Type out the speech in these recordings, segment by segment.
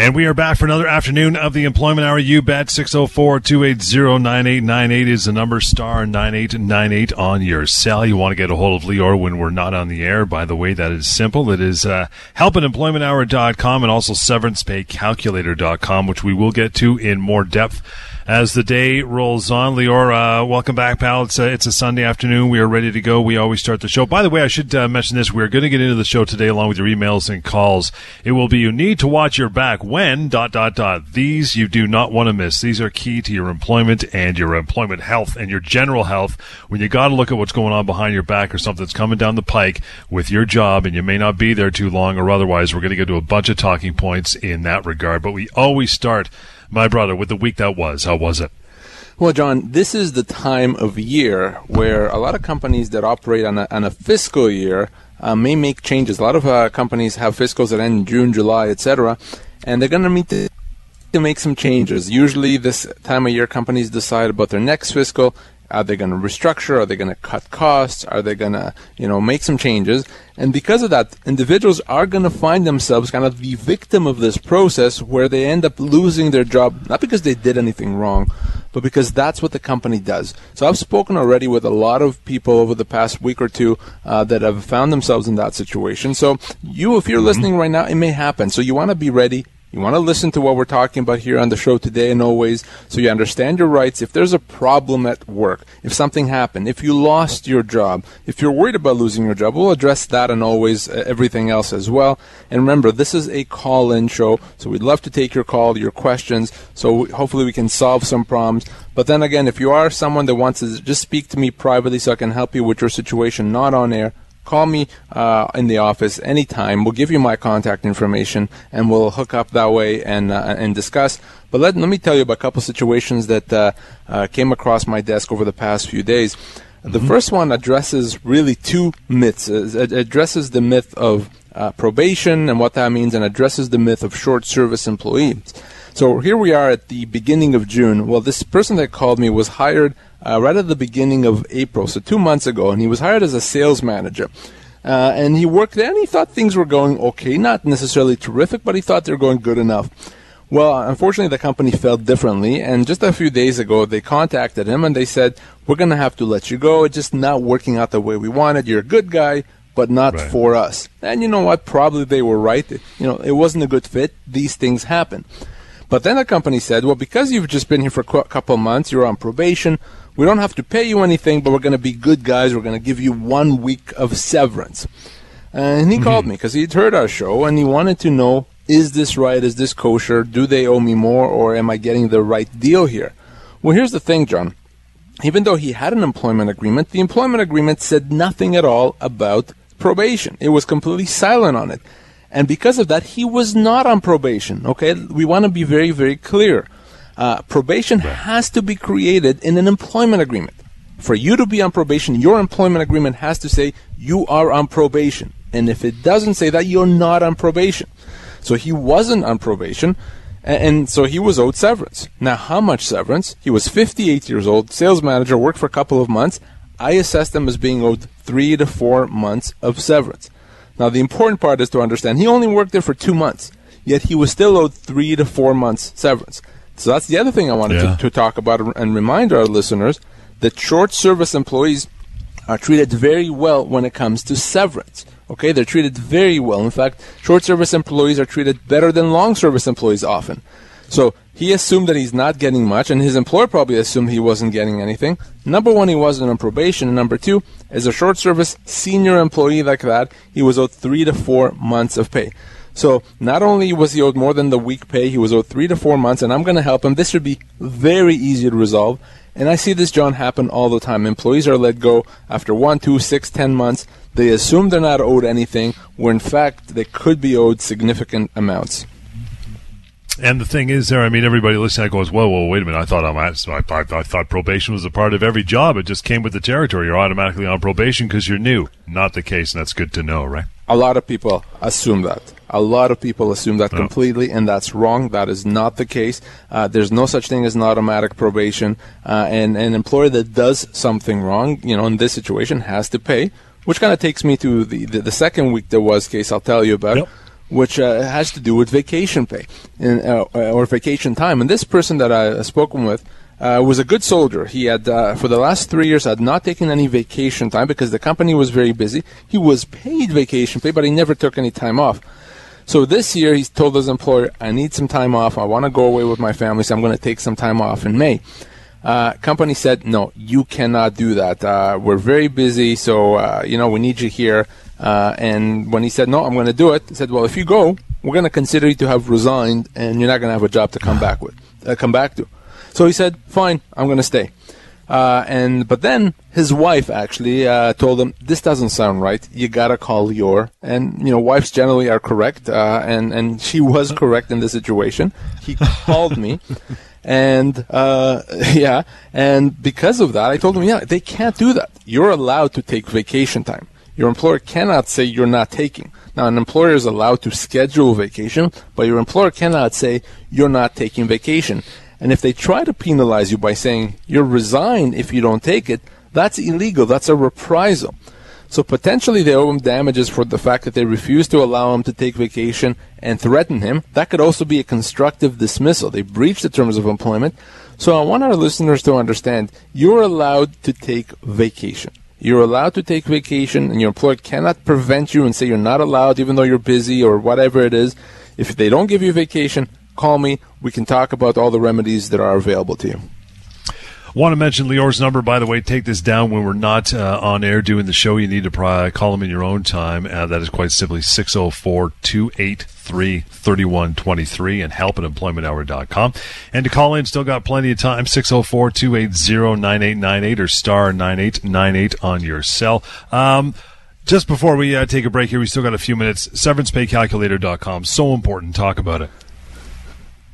And we are back for another afternoon of the Employment Hour. You bet 604 280 9898 is the number star 9898 on your cell. You want to get a hold of Lior when we're not on the air. By the way, that is simple. It is uh, helpatemploymenthour.com and also severancepaycalculator.com, which we will get to in more depth as the day rolls on. Lior, uh, welcome back, pal. It's a, it's a Sunday afternoon. We are ready to go. We always start the show. By the way, I should uh, mention this. We're going to get into the show today along with your emails and calls. It will be you need to watch your back when dot dot dot. These you do not want to miss. These are key to your employment and your employment health and your general health. When you got to look at what's going on behind your back or something that's coming down the pike with your job and you may not be there too long or otherwise, we're going to get to a bunch of talking points in that regard. But we always start my brother, with the week that was. How was it? Well, John, this is the time of year where a lot of companies that operate on a, on a fiscal year uh, may make changes. A lot of uh, companies have fiscals that end in June, July, etc., and they're going to meet to make some changes. Usually, this time of year, companies decide about their next fiscal are they going to restructure? Are they going to cut costs? Are they going to, you know, make some changes? And because of that, individuals are going to find themselves kind of the victim of this process where they end up losing their job, not because they did anything wrong, but because that's what the company does. So I've spoken already with a lot of people over the past week or two uh, that have found themselves in that situation. So you, if you're mm-hmm. listening right now, it may happen. So you want to be ready you want to listen to what we're talking about here on the show today and always so you understand your rights. If there's a problem at work, if something happened, if you lost your job, if you're worried about losing your job, we'll address that and always uh, everything else as well. And remember, this is a call in show, so we'd love to take your call, your questions, so hopefully we can solve some problems. But then again, if you are someone that wants to just speak to me privately so I can help you with your situation, not on air, Call me uh, in the office anytime. We'll give you my contact information and we'll hook up that way and uh, and discuss. But let, let me tell you about a couple situations that uh, uh came across my desk over the past few days. The mm-hmm. first one addresses really two myths. It addresses the myth of uh, probation and what that means, and addresses the myth of short service employees. So here we are at the beginning of June. Well, this person that called me was hired uh, right at the beginning of April, so two months ago, and he was hired as a sales manager. Uh, and he worked there, and he thought things were going okay, not necessarily terrific, but he thought they were going good enough. Well, unfortunately, the company felt differently, and just a few days ago, they contacted him and they said, "We're going to have to let you go. It's just not working out the way we wanted. You're a good guy, but not right. for us." And you know what? Probably they were right. You know, it wasn't a good fit. These things happen. But then the company said, "Well, because you've just been here for a couple months, you're on probation. We don't have to pay you anything, but we're going to be good guys. We're going to give you one week of severance. And he mm-hmm. called me because he'd heard our show and he wanted to know is this right? Is this kosher? Do they owe me more or am I getting the right deal here? Well, here's the thing, John. Even though he had an employment agreement, the employment agreement said nothing at all about probation. It was completely silent on it. And because of that, he was not on probation. Okay? We want to be very, very clear. Uh, probation right. has to be created in an employment agreement. For you to be on probation, your employment agreement has to say you are on probation. And if it doesn't say that, you're not on probation. So he wasn't on probation, and, and so he was owed severance. Now, how much severance? He was 58 years old, sales manager, worked for a couple of months. I assessed him as being owed three to four months of severance. Now, the important part is to understand he only worked there for two months, yet he was still owed three to four months severance. So that's the other thing I wanted yeah. to, to talk about and remind our listeners that short service employees are treated very well when it comes to severance. Okay, they're treated very well. In fact, short service employees are treated better than long service employees often. So he assumed that he's not getting much, and his employer probably assumed he wasn't getting anything. Number one, he wasn't on probation. And number two, as a short service senior employee like that, he was owed three to four months of pay. So not only was he owed more than the week pay, he was owed three to four months, and I'm going to help him. This should be very easy to resolve. And I see this, John, happen all the time. Employees are let go after one, two, six, ten months. They assume they're not owed anything, where in fact they could be owed significant amounts. And the thing is, there, I mean, everybody listening goes, "Whoa, whoa, wait a minute! I thought I'm, I, I, I thought probation was a part of every job. It just came with the territory. You're automatically on probation because you're new. Not the case, and that's good to know, right?" A lot of people assume that. A lot of people assume that completely, and that's wrong. That is not the case. Uh, there's no such thing as an automatic probation, uh, and an employer that does something wrong, you know, in this situation, has to pay. Which kind of takes me to the, the the second week there was case I'll tell you about Yep. Which uh, has to do with vacation pay and, uh, or vacation time. And this person that I spoken with uh, was a good soldier. He had, uh, for the last three years, had not taken any vacation time because the company was very busy. He was paid vacation pay, but he never took any time off. So this year, he told his employer, "I need some time off. I want to go away with my family, so I'm going to take some time off in May." Uh, company said, "No, you cannot do that. Uh, we're very busy, so uh, you know we need you here." Uh, and when he said, "No, I'm going to do it," he said, "Well, if you go, we're going to consider you to have resigned, and you're not going to have a job to come back with, uh, come back to." So he said, "Fine, I'm going to stay." Uh, and but then his wife actually uh, told him this doesn't sound right. You gotta call your and you know wives generally are correct, uh, and and she was correct in this situation. He called me, and uh, yeah, and because of that, I told him, yeah, they can't do that. You're allowed to take vacation time. Your employer cannot say you're not taking. Now, an employer is allowed to schedule vacation, but your employer cannot say you're not taking vacation. And if they try to penalize you by saying you're resigned if you don't take it, that's illegal. That's a reprisal. So potentially they owe him damages for the fact that they refused to allow him to take vacation and threaten him. That could also be a constructive dismissal. They breached the terms of employment. So I want our listeners to understand you're allowed to take vacation. You're allowed to take vacation and your employer cannot prevent you and say you're not allowed even though you're busy or whatever it is. If they don't give you vacation, call me. We can talk about all the remedies that are available to you. Want to mention Lior's number, by the way. Take this down when we're not uh, on air doing the show. You need to call him in your own time. Uh, that is quite simply 604 283 3123 and help at employmenthour.com. And to call in, still got plenty of time 604 280 9898 or star 9898 on your cell. Um, just before we uh, take a break here, we still got a few minutes. SeverancePayCalculator.com. So important. Talk about it.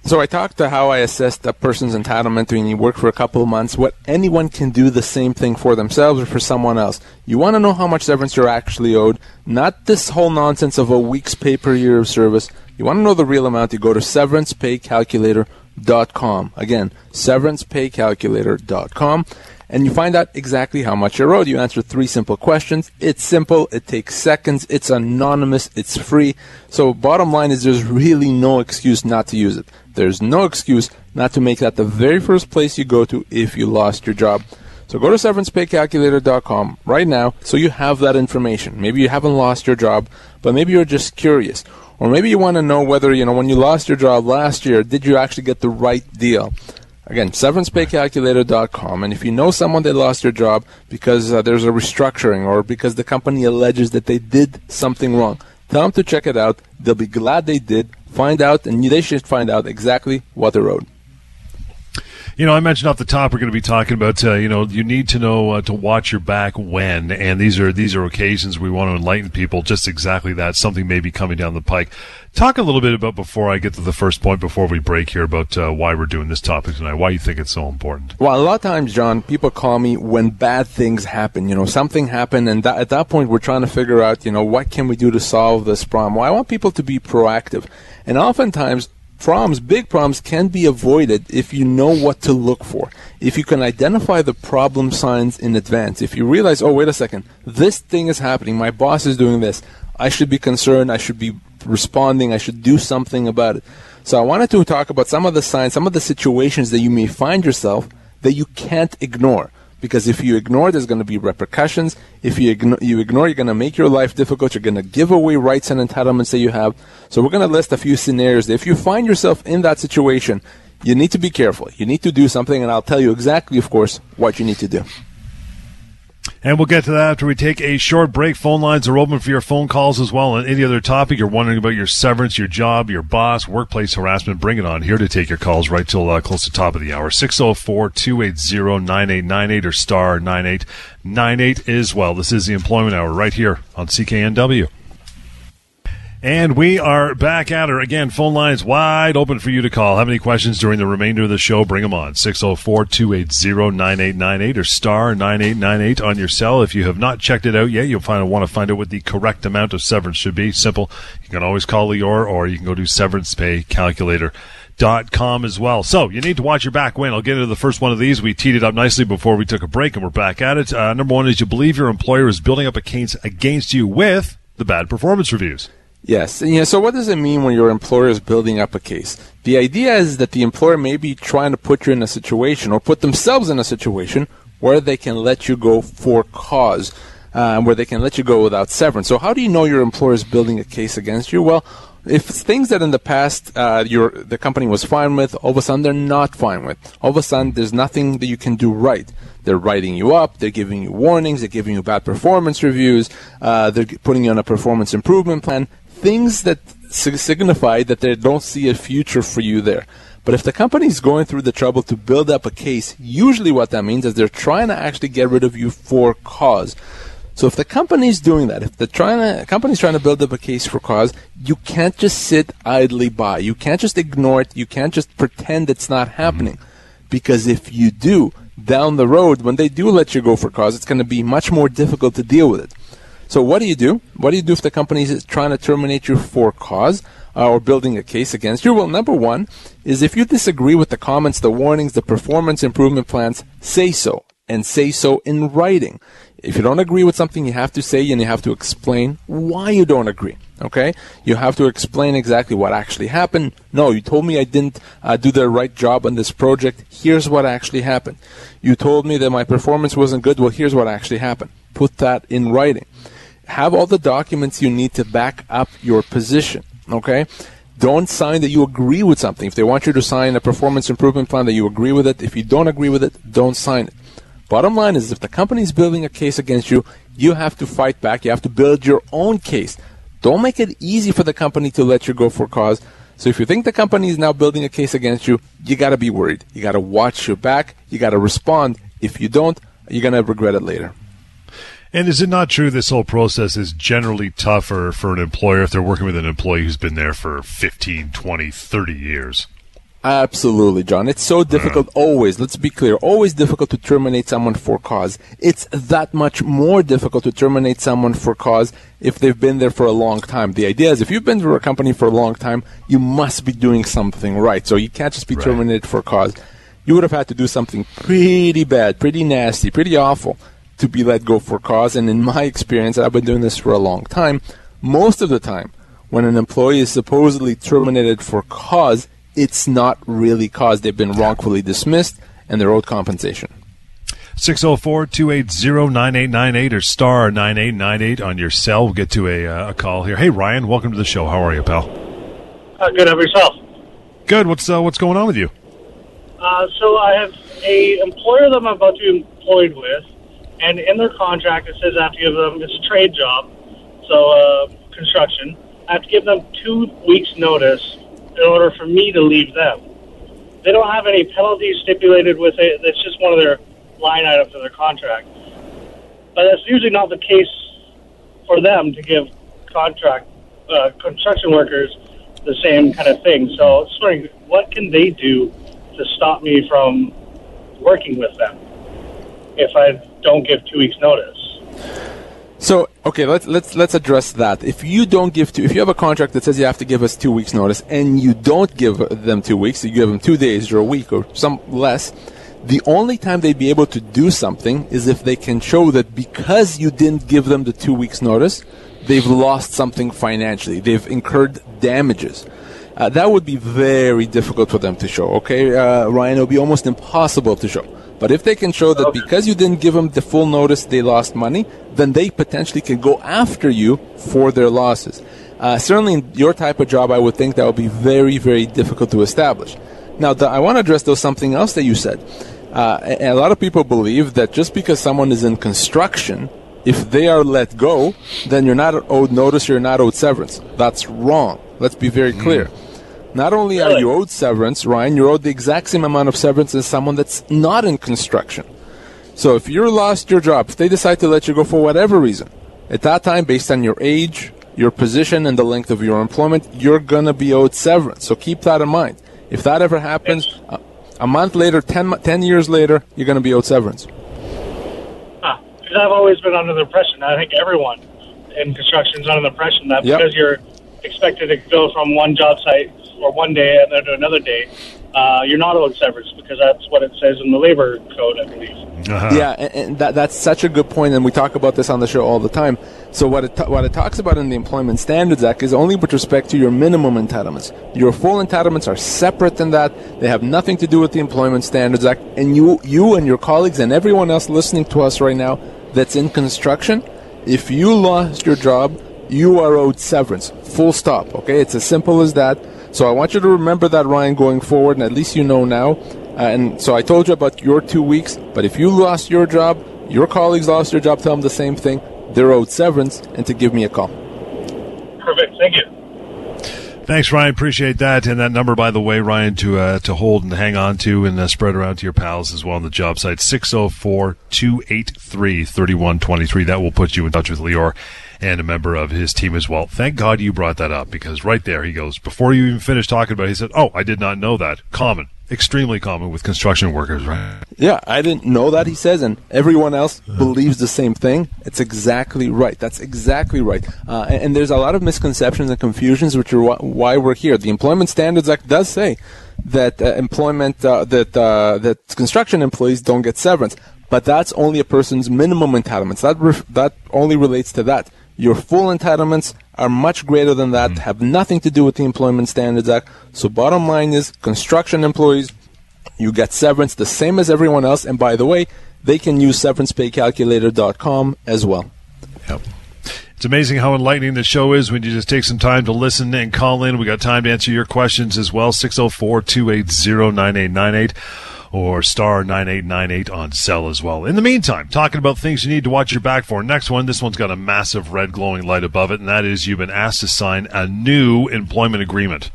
So I talked to how I assessed a person's entitlement when you work for a couple of months, what anyone can do the same thing for themselves or for someone else. You want to know how much severance you're actually owed, not this whole nonsense of a week's pay per year of service. You want to know the real amount, you go to severancepaycalculator.com. Again, severancepaycalculator.com. And you find out exactly how much you're owed. You answer three simple questions. It's simple. It takes seconds. It's anonymous. It's free. So bottom line is there's really no excuse not to use it. There's no excuse not to make that the very first place you go to if you lost your job. So go to severancepaycalculator.com right now so you have that information. Maybe you haven't lost your job, but maybe you're just curious. Or maybe you want to know whether, you know, when you lost your job last year, did you actually get the right deal? Again, severancepaycalculator.com. And if you know someone that lost their job because uh, there's a restructuring or because the company alleges that they did something wrong, tell them to check it out. They'll be glad they did. Find out, and they should find out exactly what they're owed. You know, I mentioned off the top we're going to be talking about. Uh, you know, you need to know uh, to watch your back when, and these are these are occasions we want to enlighten people. Just exactly that. Something may be coming down the pike. Talk a little bit about before I get to the first point before we break here about uh, why we're doing this topic tonight. Why you think it's so important? Well, a lot of times, John, people call me when bad things happen. You know, something happened, and that, at that point, we're trying to figure out, you know, what can we do to solve this problem. Well, I want people to be proactive, and oftentimes problems, big problems, can be avoided if you know what to look for. If you can identify the problem signs in advance. If you realize, oh, wait a second, this thing is happening, my boss is doing this, I should be concerned, I should be responding, I should do something about it. So I wanted to talk about some of the signs, some of the situations that you may find yourself that you can't ignore. Because if you ignore, there's going to be repercussions. If you ignore, you ignore, you're going to make your life difficult. You're going to give away rights and entitlements that you have. So we're going to list a few scenarios. If you find yourself in that situation, you need to be careful. You need to do something, and I'll tell you exactly, of course, what you need to do. And we'll get to that after we take a short break. Phone lines are open for your phone calls as well. And any other topic you're wondering about your severance, your job, your boss, workplace harassment, bring it on. Here to take your calls right till uh, close to top of the hour. 604 280 9898 or star 9898 as well. This is the Employment Hour right here on CKNW. And we are back at her again. Phone lines wide open for you to call. Have any questions during the remainder of the show? Bring them on 604 280 9898 or star 9898 on your cell. If you have not checked it out yet, you'll find, want to find out what the correct amount of severance should be. Simple. You can always call Lior or you can go to severancepaycalculator.com as well. So you need to watch your back win. I'll get into the first one of these. We teed it up nicely before we took a break and we're back at it. Uh, number one is you believe your employer is building up a case against you with the bad performance reviews. Yes. And, yeah, so what does it mean when your employer is building up a case? The idea is that the employer may be trying to put you in a situation or put themselves in a situation where they can let you go for cause, uh, where they can let you go without severance. So how do you know your employer is building a case against you? Well, if things that in the past uh, your the company was fine with, all of a sudden they're not fine with. All of a sudden there's nothing that you can do right. They're writing you up. They're giving you warnings. They're giving you bad performance reviews. Uh, they're putting you on a performance improvement plan things that signify that they don't see a future for you there. But if the company is going through the trouble to build up a case, usually what that means is they're trying to actually get rid of you for cause. So if the company is doing that, if the trying to, company's trying to build up a case for cause, you can't just sit idly by. You can't just ignore it. You can't just pretend it's not mm-hmm. happening. Because if you do, down the road, when they do let you go for cause, it's going to be much more difficult to deal with it. So what do you do? What do you do if the company is trying to terminate you for cause uh, or building a case against you? Well, number one is if you disagree with the comments, the warnings, the performance improvement plans, say so and say so in writing. If you don't agree with something, you have to say and you have to explain why you don't agree. Okay? You have to explain exactly what actually happened. No, you told me I didn't uh, do the right job on this project. Here's what actually happened. You told me that my performance wasn't good. Well, here's what actually happened. Put that in writing have all the documents you need to back up your position. Okay? Don't sign that you agree with something. If they want you to sign a performance improvement plan that you agree with it, if you don't agree with it, don't sign it. Bottom line is if the company is building a case against you, you have to fight back. You have to build your own case. Don't make it easy for the company to let you go for cause. So if you think the company is now building a case against you, you got to be worried. You got to watch your back. You got to respond. If you don't, you're going to regret it later. And is it not true this whole process is generally tougher for an employer if they're working with an employee who's been there for 15, 20, 30 years? Absolutely, John. It's so difficult uh. always, let's be clear, always difficult to terminate someone for cause. It's that much more difficult to terminate someone for cause if they've been there for a long time. The idea is if you've been to a company for a long time, you must be doing something right. So you can't just be right. terminated for cause. You would have had to do something pretty bad, pretty nasty, pretty awful to be let go for cause. And in my experience, I've been doing this for a long time. Most of the time, when an employee is supposedly terminated for cause, it's not really cause. They've been wrongfully dismissed and they're owed compensation. 604 280 9898 or star 9898 on your cell. We'll get to a, uh, a, call here. Hey, Ryan, welcome to the show. How are you, pal? Uh, good. How about yourself? Good. What's, uh, what's going on with you? Uh, so I have a employer that I'm about to be employed with and in their contract it says I have to give them it's a trade job, so uh, construction. I have to give them two weeks notice in order for me to leave them. They don't have any penalties stipulated with it. It's just one of their line items in their contract. But that's usually not the case for them to give contract uh, construction workers the same kind of thing. So, wondering, what can they do to stop me from working with them if I don't give two weeks notice. So okay, let's let's let's address that. If you don't give two, if you have a contract that says you have to give us two weeks notice, and you don't give them two weeks, you give them two days or a week or some less. The only time they'd be able to do something is if they can show that because you didn't give them the two weeks notice, they've lost something financially. They've incurred damages. Uh, that would be very difficult for them to show. Okay, uh, Ryan, it would be almost impossible to show. But if they can show that because you didn't give them the full notice they lost money, then they potentially can go after you for their losses. Uh, certainly, in your type of job, I would think that would be very, very difficult to establish. Now, the, I want to address though something else that you said. Uh, a, a lot of people believe that just because someone is in construction, if they are let go, then you're not owed notice, you're not owed severance. That's wrong. Let's be very clear. Mm. Not only are you owed severance, Ryan, you're owed the exact same amount of severance as someone that's not in construction. So if you lost your job, if they decide to let you go for whatever reason, at that time, based on your age, your position and the length of your employment, you're going to be owed severance. So keep that in mind. If that ever happens, a, a month later, 10, 10 years later, you're going to be owed severance. Ah, huh. Because I've always been under the impression, I think everyone in construction is under the impression that Yep. because you're expected to go from one job site or one day and then to another day, uh, you're not owed severance because that's what it says in the labor code, I believe. Uh-huh. Yeah, and, and that, that's such a good point, and we talk about this on the show all the time. So what it ta- what it talks about in the Employment Standards Act is only with respect to your minimum entitlements. Your full entitlements are separate than that. They have nothing to do with the Employment Standards Act. And you you and your colleagues and everyone else listening to us right now that's in construction, if you lost your job, you are owed severance. Full stop. Okay, it's as simple as that. So I want you to remember that, Ryan, going forward, and at least you know now. Uh, and so I told you about your two weeks, but if you lost your job, your colleagues lost their job, tell them the same thing. They're owed severance, and to give me a call. Perfect. Thank you. Thanks, Ryan. Appreciate that. And that number, by the way, Ryan, to uh, to hold and hang on to and uh, spread around to your pals as well on the job site 604 283 3123. That will put you in touch with Lior and a member of his team as well. Thank God you brought that up because right there he goes, before you even finished talking about it, he said, Oh, I did not know that. Common. Extremely common with construction workers, right? Yeah, I didn't know that, he says, and everyone else believes the same thing. It's exactly right. That's exactly right. Uh, and, and there's a lot of misconceptions and confusions, which are wh- why we're here. The Employment Standards Act does say that uh, employment, uh, that, uh, that construction employees don't get severance, but that's only a person's minimum entitlements. That, ref- that only relates to that. Your full entitlements are much greater than that, mm. have nothing to do with the Employment Standards Act. So bottom line is construction employees, you get severance the same as everyone else. And by the way, they can use severancepaycalculator.com as well. Yep. It's amazing how enlightening the show is when you just take some time to listen and call in. We got time to answer your questions as well. 604 280 9898 or star 9898 on cell as well. In the meantime, talking about things you need to watch your back for. Next one, this one's got a massive red glowing light above it, and that is you've been asked to sign a new employment agreement.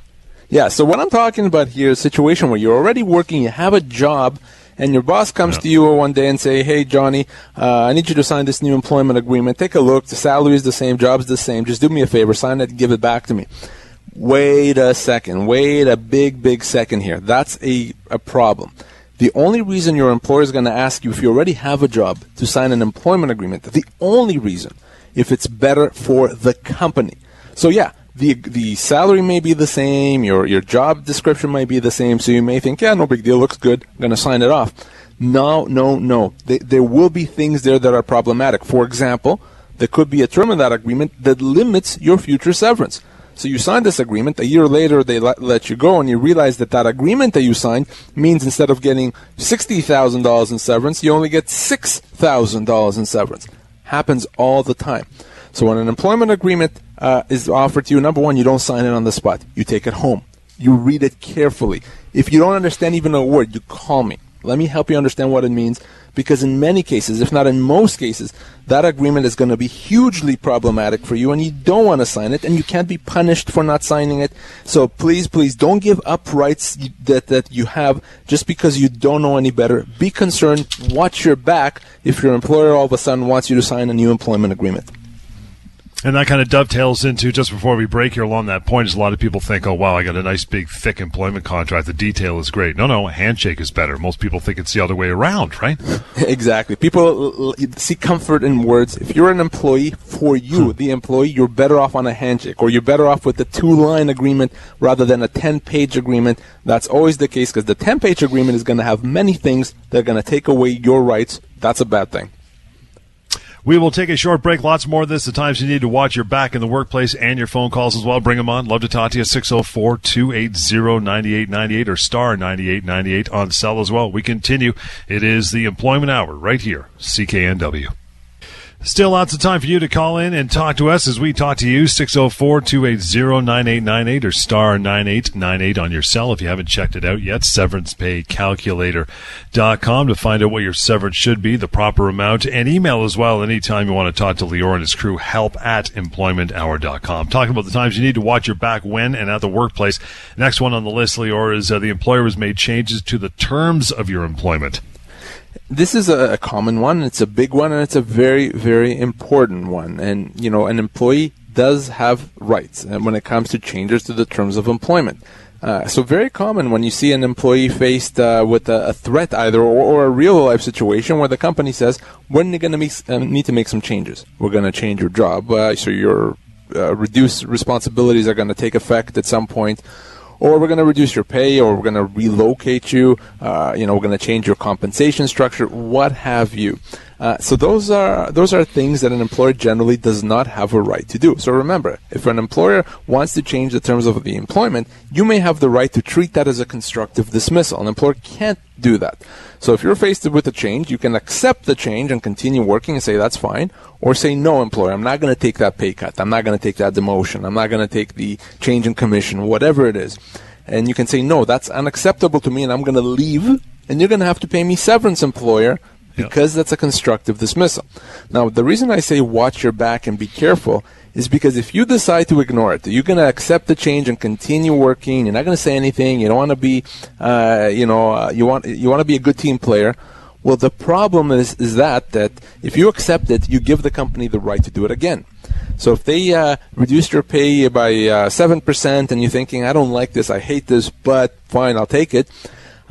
Yeah, so what I'm talking about here is a situation where you're already working, you have a job, and your boss comes to you one day and say, "Hey, Johnny, uh, I need you to sign this new employment agreement. Take a look. The salary is the same, job's the same. Just do me a favor, sign it, give it back to me." Wait a second. Wait a big, big second here. That's a, a problem. The only reason your employer is going to ask you if you already have a job to sign an employment agreement, the only reason, if it's better for the company. So yeah, the the salary may be the same, your your job description might be the same, so you may think, yeah, no big deal, looks good, I'm going to sign it off. No, no, no. They, there will be things there that are problematic. For example, there could be a term in that agreement that limits your future severance. So you sign this agreement. A year later, they let, let you go, and you realize that that agreement that you signed means instead of getting sixty thousand dollars in severance, you only get six thousand dollars in severance. Happens all the time. So when an employment agreement uh, is offered to you, number one, you don't sign it on the spot. You take it home. You read it carefully. If you don't understand even a word, you call me. Let me help you understand what it means because in many cases, if not in most cases, that agreement is going to be hugely problematic for you and you don't want to sign it and you can't be punished for not signing it. So please, please don't give up rights that, that you have just because you don't know any better. Be concerned. Watch your back if your employer all of a sudden wants you to sign a new employment agreement. And that kind of dovetails into just before we break here along that point is a lot of people think, oh, wow, I got a nice big thick employment contract. The detail is great. No, no, a handshake is better. Most people think it's the other way around, right? Exactly. People see comfort in words. If you're an employee, for you, hmm. the employee, you're better off on a handshake, or you're better off with a two-line agreement rather than a ten-page agreement. That's always the case because the ten-page agreement is going to have many things that are going to take away your rights. That's a bad thing. We will take a short break. Lots more of this. The times you need to watch your back in the workplace and your phone calls as well. Bring them on. Love to talk to you. 604 280 9898 or star 9898 on cell as well. We continue. It is the employment hour right here, CKNW. Still lots of time for you to call in and talk to us as we talk to you. 604 280 9898 or star 9898 on your cell if you haven't checked it out yet. SeverancePayCalculator.com to find out what your severance should be, the proper amount, and email as well anytime you want to talk to Lior and his crew. Help at employmenthour.com. Talking about the times you need to watch your back when and at the workplace. Next one on the list, Lior, is uh, the employer has made changes to the terms of your employment. This is a, common one. It's a big one, and it's a very, very important one. And you know, an employee does have rights when it comes to changes to the terms of employment. Uh, so very common when you see an employee faced uh, with a, a, threat either or, or, a real life situation where the company says, we're going to uh, need to make some changes. We're going to change your job. Uh, so your uh, reduced responsibilities are going to take effect at some point or we're going to reduce your pay, or we're going to relocate you. Uh, you know, we're going to change your compensation structure, what have you. Uh, so those are those are things that an employer generally does not have a right to do. So remember, if an employer wants to change the terms of the employment, you may have the right to treat that as a constructive dismissal. An employer can't do that. So if you're faced with a change, you can accept the change and continue working and say that's fine, or say no, employer, I'm not going to take that pay cut. I'm not going to take that demotion. I'm not going to take the change in commission, whatever it is. And you can say no, that's unacceptable to me, and I'm going to leave, and you're going to have to pay me severance, employer, because that's a constructive dismissal. Now, the reason I say watch your back and be careful is because if you decide to ignore it, you're going to accept the change and continue working. You're not going to say anything. You don't want to be, uh, you know, uh, you want you want to be a good team player. Well, the problem is is that that if you accept it, you give the company the right to do it again. So if they uh, reduced your pay by uh, seven percent, and you're thinking, I don't like this, I hate this, but fine, I'll take it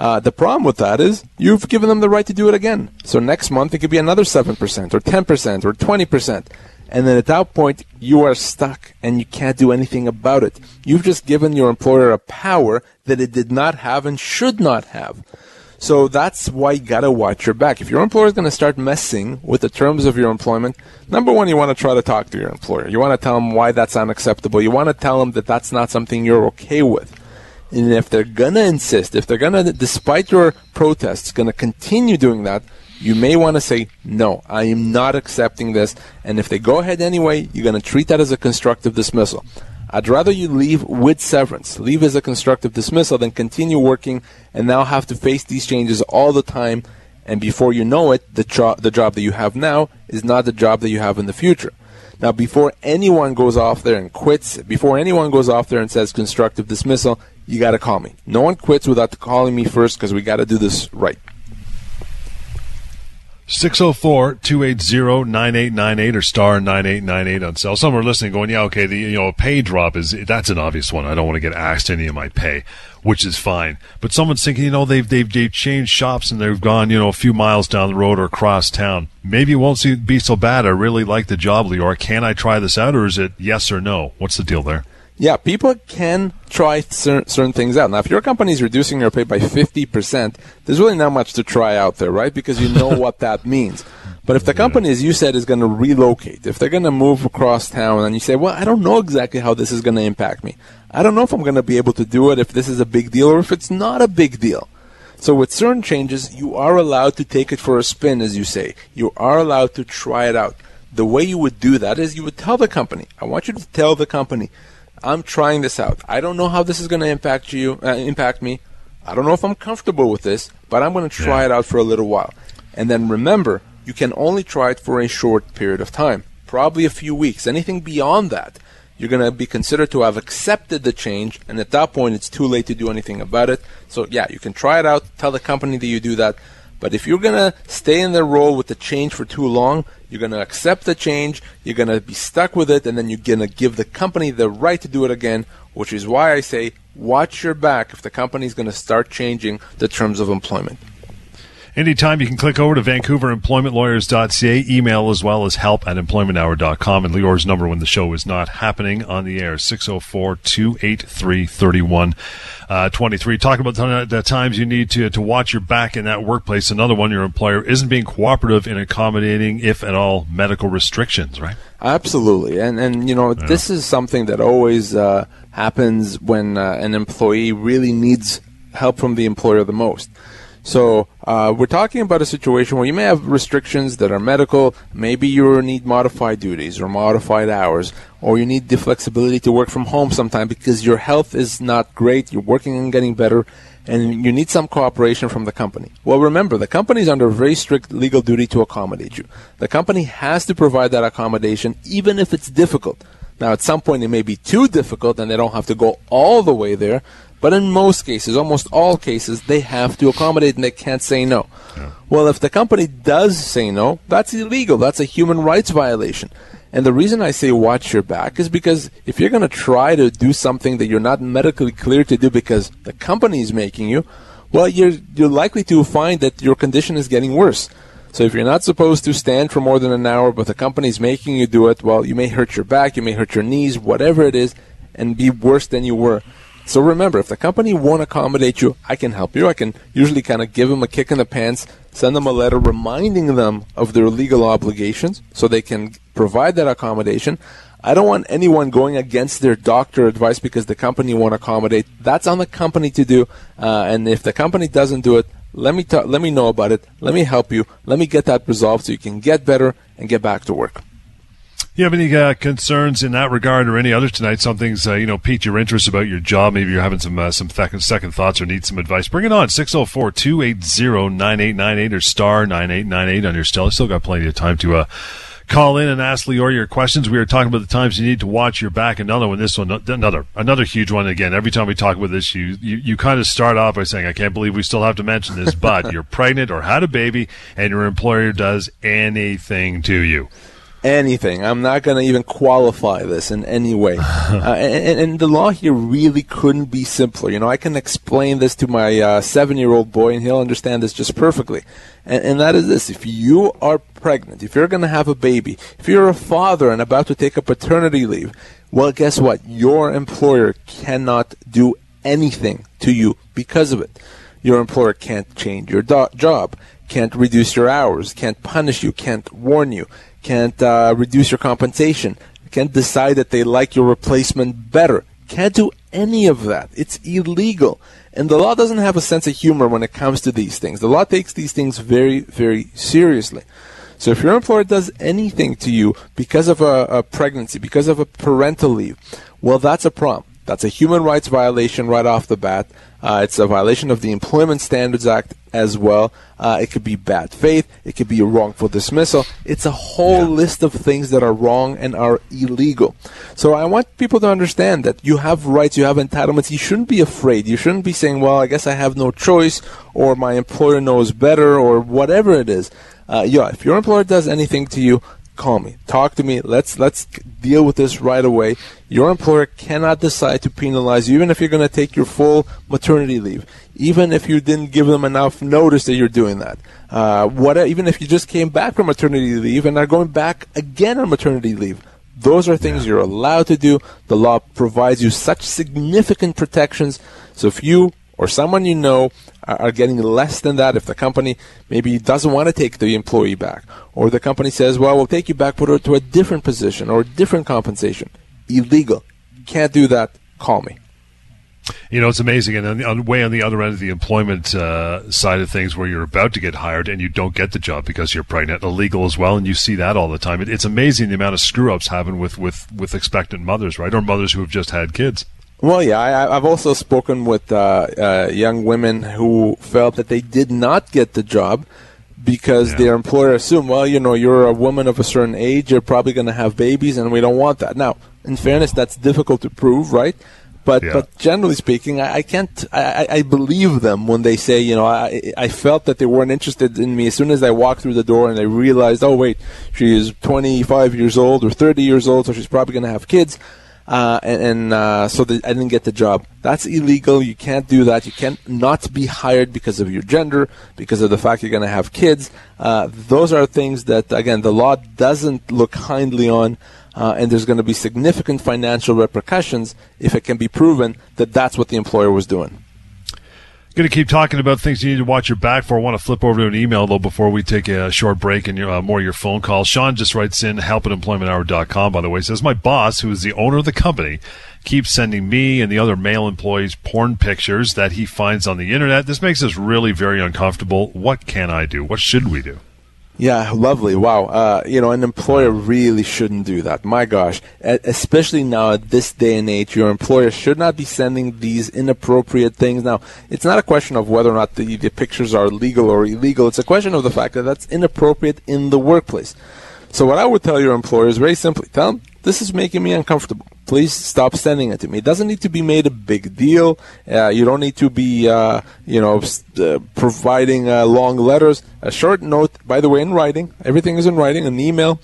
uh, the problem with that is you've given them the right to do it again. So next month it could be another 7% or 10% or 20%. And then at that point, you are stuck and you can't do anything about it. You've just given your employer a power that it did not have and should not have. So that's why you gotta watch your back. If your employer is gonna start messing with the terms of your employment, number one, you wanna try to talk to your employer. You wanna tell them why that's unacceptable. You wanna tell them that that's not something you're okay with. And if they're gonna insist, if they're gonna, despite your protests, gonna continue doing that, you may want to say, no, I am not accepting this. And if they go ahead anyway, you're to treat that as a constructive dismissal. I'd rather you leave with severance, leave as a constructive dismissal, than continue working and now have to face these changes all the time. And before you know it, the, jo- the job that you have now is not the job that you have in the future. Now, before anyone goes off there and quits, before anyone goes off there and says constructive dismissal, you got to call me. No one quits without calling me first because we got to do this right. 604-280-9898 or star 9898 on cell. Some are listening going, yeah, okay, the, you know, pay drop is, that's an obvious one. I don't want to get asked any of my pay, which is fine. But someone's thinking, you know, they've, they've, they've changed shops and they've gone, you know, a few miles down the road or across town. Maybe it won't be so bad. I really like the job, Lior. Can I try this out or is it yes or no? What's the deal there? Yeah, people can try cer- certain things out. Now, if your company is reducing your pay by 50%, there's really not much to try out there, right? Because you know what that means. But if the company, as you said, is going to relocate, if they're going to move across town, and you say, well, I don't know exactly how this is going to impact me. I don't know if I'm going to be able to do it, if this is a big deal, or if it's not a big deal. So with certain changes, you are allowed to take it for a spin, as you say. You are allowed to try it out. The way you would do that is you would tell the company, I want you to tell the company, I'm trying this out. I don't know how this is going to impact you, uh, impact me. I don't know if I'm comfortable with this, but I'm going to try yeah. it out for a little while. And then remember, you can only try it for a short period of time, probably a few weeks. Anything beyond that, you're going to be considered to have accepted the change, and at that point, it's too late to do anything about it. So, yeah, you can try it out, tell the company that you do that, but if you're going to stay in the role with the change for too long, you're going to accept the change, you're going to be stuck with it, and then you're going to give the company the right to do it again, which is why I say watch your back if the company is going to start changing the terms of employment. Anytime you can click over to vancouveremploymentlawyers.ca, email as well as help at employmenthour.com. And Lior's number when the show is not happening on the air, 604 283 3123. Talking about the times you need to, to watch your back in that workplace. Another one, your employer isn't being cooperative in accommodating, if at all, medical restrictions, right? Absolutely. And, and you know, yeah. this is something that always uh, happens when uh, an employee really needs help from the employer the most. So uh, we're talking about a situation where you may have restrictions that are medical. Maybe you need modified duties or modified hours, or you need the flexibility to work from home sometime because your health is not great. You're working and getting better, and you need some cooperation from the company. Well, remember, the company is under very strict legal duty to accommodate you. The company has to provide that accommodation, even if it's difficult. Now, at some point, it may be too difficult, and they don't have to go all the way there. But in most cases, almost all cases, they have to accommodate and they can't say no. Yeah. Well, if the company does say no, that's illegal. That's a human rights violation. And the reason I say watch your back is because if you're going to try to do something that you're not medically clear to do because the company is making you, well, you're, you're likely to find that your condition is getting worse. So if you're not supposed to stand for more than an hour, but the company's making you do it, well, you may hurt your back, you may hurt your knees, whatever it is, and be worse than you were. So remember, if the company won't accommodate you, I can help you. I can usually kind of give them a kick in the pants, send them a letter reminding them of their legal obligations so they can provide that accommodation. I don't want anyone going against their doctor advice because the company won't accommodate. That's on the company to do. Uh, and if the company doesn't do it, let me let me know about it. Let me help you. Let me get that resolved so you can get better and get back to work. You have any uh, concerns in that regard, or any others tonight? Something's uh, you know piqued your interest about your job. Maybe you're having some uh, some second second thoughts or need some advice. Bring it on 604-280-9898 or star nine eight nine eight on your still. Still got plenty of time to uh, call in and ask Lior your questions. We were talking about the times you need to watch your back. Another one, this one, another, another huge one. Again, every time we talk about this, you, you, you kind of start off by saying, I can't believe we still have to mention this, but you're pregnant or had a baby and your employer does anything to you anything. I'm not going to even qualify this in any way. uh, and, and, the law here really couldn't be simpler. You know, I can explain this to my uh, seven year old boy and he'll understand this just perfectly. And, and that is this if you are pregnant, if you're going to have a baby, if you're a father and about to take a paternity leave, well, guess what? Your employer cannot do anything to you because of it. Your employer can't change your do- job, can't reduce your hours, can't punish you, can't warn you can't uh, reduce your compensation, can't decide that they like your replacement better, can't do any of that. It's illegal. And the law doesn't have a sense of humor when it comes to these things. The law takes these things very, very seriously. So if your employer does anything to you because of a, a pregnancy, because of a parental leave, well, that's a problem. That's a human rights violation right off the bat. Uh, it's a violation of the Employment Standards Act as well. Uh, it could be bad faith. It could be a wrongful dismissal. It's a whole yeah. list of things that are wrong and are illegal. So I want people to understand that you have rights, you have entitlements. You shouldn't be afraid. You shouldn't be saying, well, I guess I have no choice or my employer knows better or whatever it is. Uh, yeah, if your employer does anything to you, call me, talk to me. Let's let's deal with this right away. Your employer cannot decide to penalize you, even if you're going to take your full maternity leave, even if you didn't give them enough notice that you're doing that. Uh, what even if you just came back from maternity leave and are going back again on maternity leave. Those are things yeah. you're allowed to do. The law provides you such significant protections. So if you or someone you know are getting less than that if the company maybe doesn't want to take the employee back or the company says well we'll take you back put her to a different position or different compensation illegal can't do that call me you know, it's amazing. And on the, on, way on the other end of the employment uh, side of things, where you're about to get hired and you don't get the job because you're pregnant, illegal as well, and you see that all the time. It, it's amazing the amount of screw ups happen with, with, with expectant mothers, right, or mothers who have just had kids. Well, yeah, I, have also spoken with uh, uh, young women who felt that they did not get the job because yeah. their employer assumed, well, you know, you're a woman of a certain age, you're probably going to have babies, and we don't want that. Now, in fairness, that's difficult to prove, right? But yeah. but generally speaking, I, I can't. I, I, believe them when they say, you know, I I felt that they weren't interested in me as soon as I walked through the door and I realized, oh wait, she is 25 years old or 30 years old, so she's probably going to have kids uh, and, and uh, so the, I didn't get the job. That's illegal. You can't do that. You can't not be hired because of your gender, because of the fact you're going to have kids. Uh, those are things that, again, the law doesn't look kindly on. Uh, and there's going to be significant financial repercussions if it can be proven that that's what the employer was doing. Going to keep talking about things you need to watch your back for. I want to flip over to an email though before we take a short break and uh, more of your phone calls. Sean just writes in help at employmenthour.com. By the way, says my boss, who is the owner of the company, keeps sending me and the other male employees porn pictures that he finds on the internet. This makes us really very uncomfortable. What can I do? What should we do? Yeah, lovely. Wow. Uh, you know, an employer really shouldn't do that. My gosh. Especially now at this day and age, your employer should not be sending these inappropriate things. Now, it's not a question of whether or not the, the pictures are legal or illegal. It's a question of the fact that that's inappropriate in the workplace. So what I would tell your employer is very simply, tell them, this is making me uncomfortable. Please stop sending it to me. It doesn't need to be made a big deal. Uh, you don't need to be, uh, you know, uh, providing uh, long letters. A short note, by the way, in writing. Everything is in writing. An email.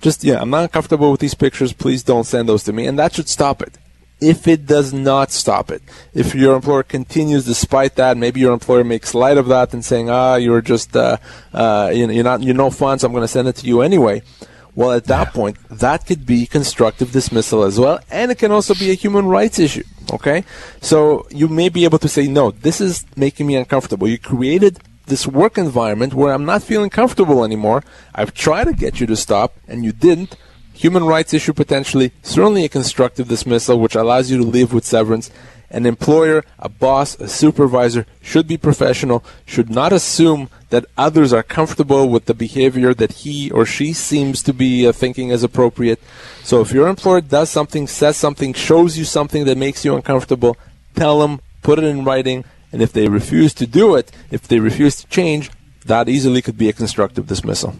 just yeah, I'm not comfortable with these pictures. Please don't send those to me, and that should stop it. If it does not stop it, if your employer continues despite that, maybe your employer makes light of that and saying, ah, you're just uh, uh, you're not you're no fun, so I'm going to send it to you anyway. Well, at that point, that could be constructive dismissal as well, and it can also be a human rights issue. Okay, so you may be able to say, no, this is making me uncomfortable. You created this work environment where I'm not feeling comfortable anymore. I've tried to get you to stop, and you didn't. Human rights issue potentially, certainly a constructive dismissal, which allows you to leave with severance. An employer, a boss, a supervisor should be professional, should not assume that others are comfortable with the behavior that he or she seems to be uh, thinking is appropriate. So if your employer does something, says something, shows you something that makes you uncomfortable, tell them, put it in writing, and if they refuse to do it, if they refuse to change, that easily could be a constructive dismissal.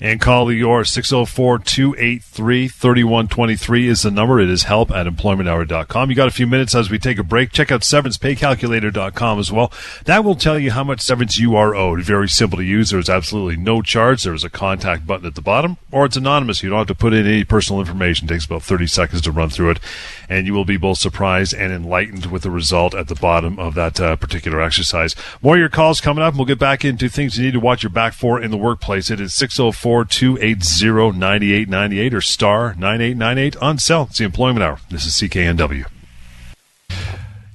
And call Lior 604 283 3123 is the number. It is help at employmenthour.com. You got a few minutes as we take a break. Check out severancepaycalculator.com as well. That will tell you how much severance you are owed. Very simple to use. There's absolutely no charge. There's a contact button at the bottom, or it's anonymous. You don't have to put in any personal information. It takes about 30 seconds to run through it. And you will be both surprised and enlightened with the result at the bottom of that uh, particular exercise. More of your calls coming up. We'll get back into things you need to watch your back for in the workplace. It is 604 280 9898 or star 9898 on cell. It's the Employment Hour. This is CKNW.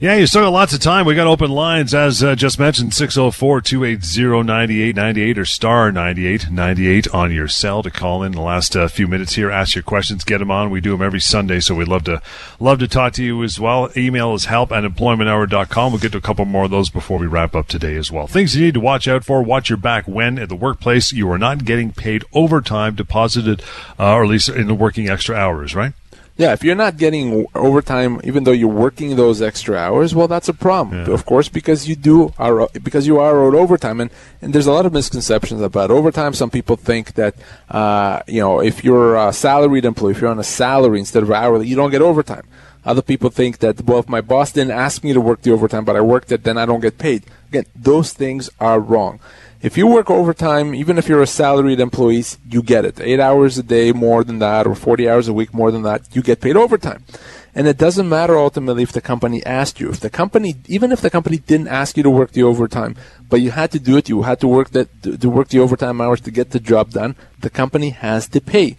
Yeah, you still got lots of time. We got open lines, as uh, just mentioned, 604 280 9898 or star 9898 on your cell to call in the last uh, few minutes here. Ask your questions, get them on. We do them every Sunday, so we'd love to love to talk to you as well. Email is help at employmenthour.com. We'll get to a couple more of those before we wrap up today as well. Things you need to watch out for watch your back when at the workplace you are not getting paid overtime deposited, uh, or at least in the working extra hours, right? Yeah, if you're not getting overtime, even though you're working those extra hours, well, that's a problem, Yeah. of course, because you do are because you are owed overtime, and and there's a lot of misconceptions about overtime. Some people think that uh, you know if you're a salaried employee, if you're on a salary instead of hourly, you don't get overtime. Other people think that well, if my boss didn't ask me to work the overtime, but I worked it, then I don't get paid. Again, those things are wrong. If you work overtime, even if you're a salaried employee, you get it. Eight hours a day more than that, or 40 hours a week more than that, you get paid overtime. And it doesn't matter ultimately if the company asked you. If the company, even if the company didn't ask you to work the overtime, but you had to do it, you had to work that, to work the overtime hours to get the job done, the company has to pay.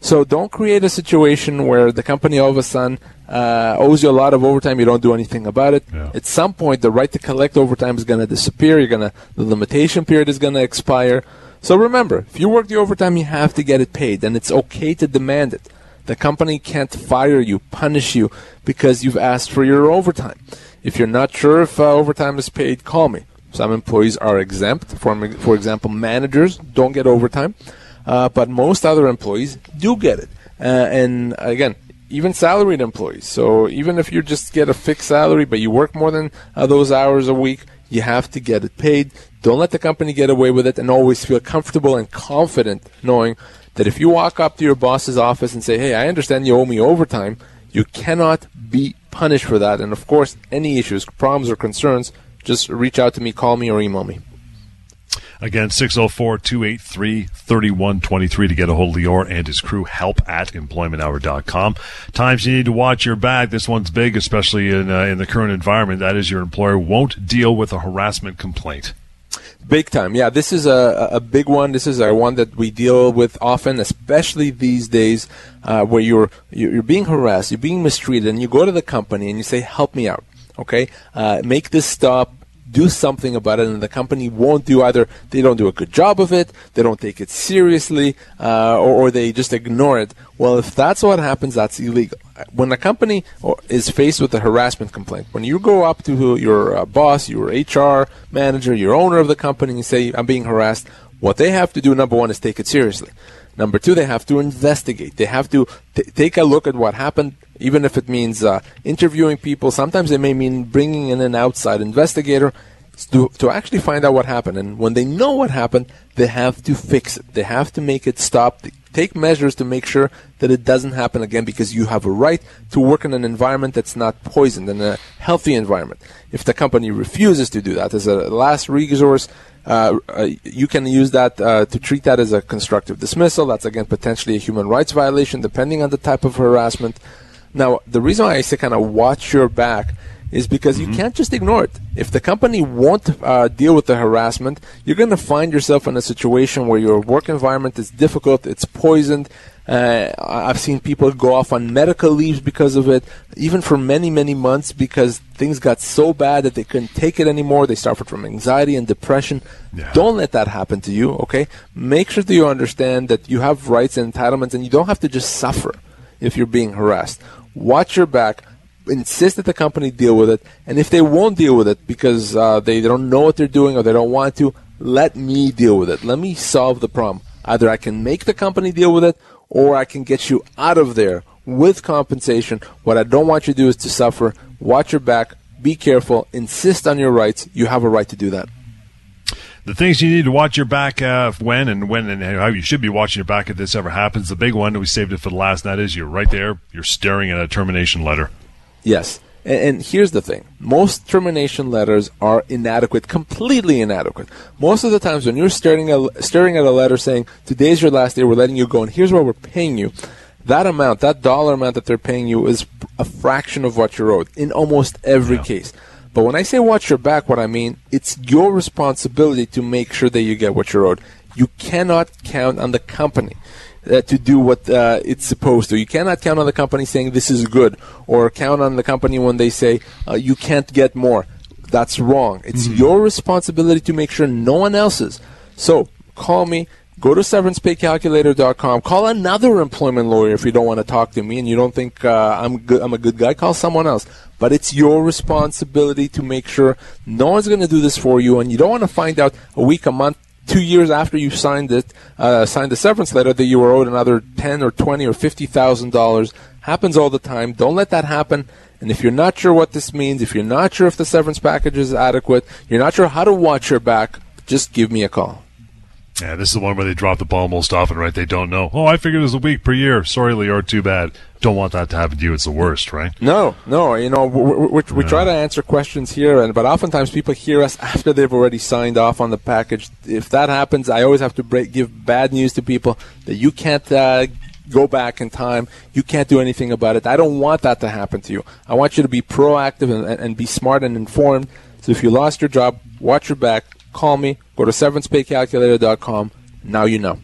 So don't create a situation where the company all of a sudden uh, owes you a lot of overtime. You don't do anything about it. Yeah. At some point, the right to collect overtime is going to disappear. You're going to the limitation period is going to expire. So remember, if you work the overtime, you have to get it paid, and it's okay to demand it. The company can't fire you, punish you because you've asked for your overtime. If you're not sure if uh, overtime is paid, call me. Some employees are exempt. For, for example, managers don't get overtime uh, but most other employees do get it. Uh, and again, even salaried employees. So even if you just get a fixed salary, but you work more than uh, those hours a week, you have to get it paid. Don't let the company get away with it, and always feel comfortable and confident knowing that if you walk up to your boss's office and say, "Hey, I understand you owe me overtime," you cannot be punished for that. And of course, any issues, problems, or concerns, just reach out to me, call me, or email me. Again, 604 283 3123 to get a hold of Lior and his crew. Help at employmenthour.com. Times you need to watch your back. This one's big, especially in, uh, in the current environment. That is, your employer won't deal with a harassment complaint. Big time, yeah. This is a, a big one. This is a one that we deal with often, especially these days, uh, where you're you're being harassed, you're being mistreated, and you go to the company and you say, "Help me out, okay? Uh, make this stop." Do something about it, and the company won't do either. They don't do a good job of it, they don't take it seriously, uh, or, or they just ignore it. Well, if that's what happens, that's illegal. When a company is faced with a harassment complaint, when you go up to your uh, boss, your HR manager, your owner of the company, and say, I'm being harassed, what they have to do, number one, is take it seriously. Number two, they have to investigate. They have to t- take a look at what happened, even if it means uh, interviewing people. Sometimes it may mean bringing in an outside investigator to, to actually find out what happened. And when they know what happened, they have to fix it. They have to make it stop. Take measures to make sure that it doesn't happen again because you have a right to work in an environment that's not poisoned in a healthy environment. If the company refuses to do that as a last resource, uh, uh, you can use that uh, to treat that as a constructive dismissal. That's again potentially a human rights violation, depending on the type of harassment. Now, the reason why I say kind of watch your back is because mm-hmm. you can't just ignore it. If the company won't uh, deal with the harassment, you're going to find yourself in a situation where your work environment is difficult, it's poisoned. Uh, I've seen people go off on medical leaves because of it, even for many, many months because things got so bad that they couldn't take it anymore. They suffered from anxiety and depression. Yeah. Don't let that happen to you, okay? Make sure that you understand that you have rights and entitlements and you don't have to just suffer if you're being harassed. Watch your back insist that the company deal with it. And if they won't deal with it because uh, they don't know what they're doing or they don't want to, let me deal with it. Let me solve the problem. Either I can make the company deal with it or I can get you out of there with compensation. What I don't want you to do is to suffer. Watch your back. Be careful. Insist on your rights. You have a right to do that. The things you need to watch your back uh, when and when and how you should be watching your back if this ever happens. The big one, we saved it for the last, and that is you're right there. You're staring at a termination letter. Yes. And, and, here's the thing most termination letters are inadequate, completely inadequate. Most of the times when you're staring at, staring at a letter saying, today's your last day, we're letting you go, and here's what we're paying you, that amount, that dollar amount that they're paying you is a fraction of what you're owed in almost every yeah. case. But when I say watch your back, what I mean, it's your responsibility to make sure that you get what you're owed. You cannot count on the company uh, to do what uh, it's supposed to. You cannot count on the company saying this is good, or count on the company when they say uh, you can't get more. That's wrong. It's mm-hmm. your responsibility to make sure no one else's. So call me. Go to severancepaycalculator.com. Call another employment lawyer if you don't want to talk to me and you don't think uh, I'm good. I'm a good guy. Call someone else. But it's your responsibility to make sure no one's going to do this for you, and you don't want to find out a week, a month, two years after you signed it, uh, signed the severance letter, that you were owed another ten or twenty or fifty thousand dollars. Happens all the time. Don't let that happen. And if you're not sure what this means, if you're not sure if the severance package is adequate, you're not sure how to watch your back, just give me a call. Yeah, this is the one where they drop the ball most often, right? They don't know. Oh, I figured it was a week per year. Sorry, Lior, too bad. Don't want that to happen to you. It's the worst, right? No, no. You know, we, we, we yeah. try to answer questions here, and but oftentimes people hear us after they've already signed off on the package. If that happens, I always have to break, give bad news to people that you can't uh, go back in time. You can't do anything about it. I don't want that to happen to you. I want you to be proactive and, and be smart and informed. So if you lost your job, watch your back. Call me. Go to severancepaycalculator.com. Now you know.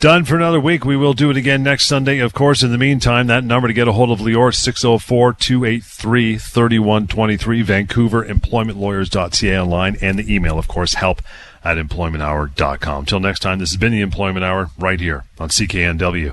Done for another week. We will do it again next Sunday. Of course, in the meantime, that number to get a hold of Lior, 604-283-3123, Vancouver employmentlawyers.ca online, and the email, of course, help at employmenthour.com. Till next time, this has been the Employment Hour right here on CKNW.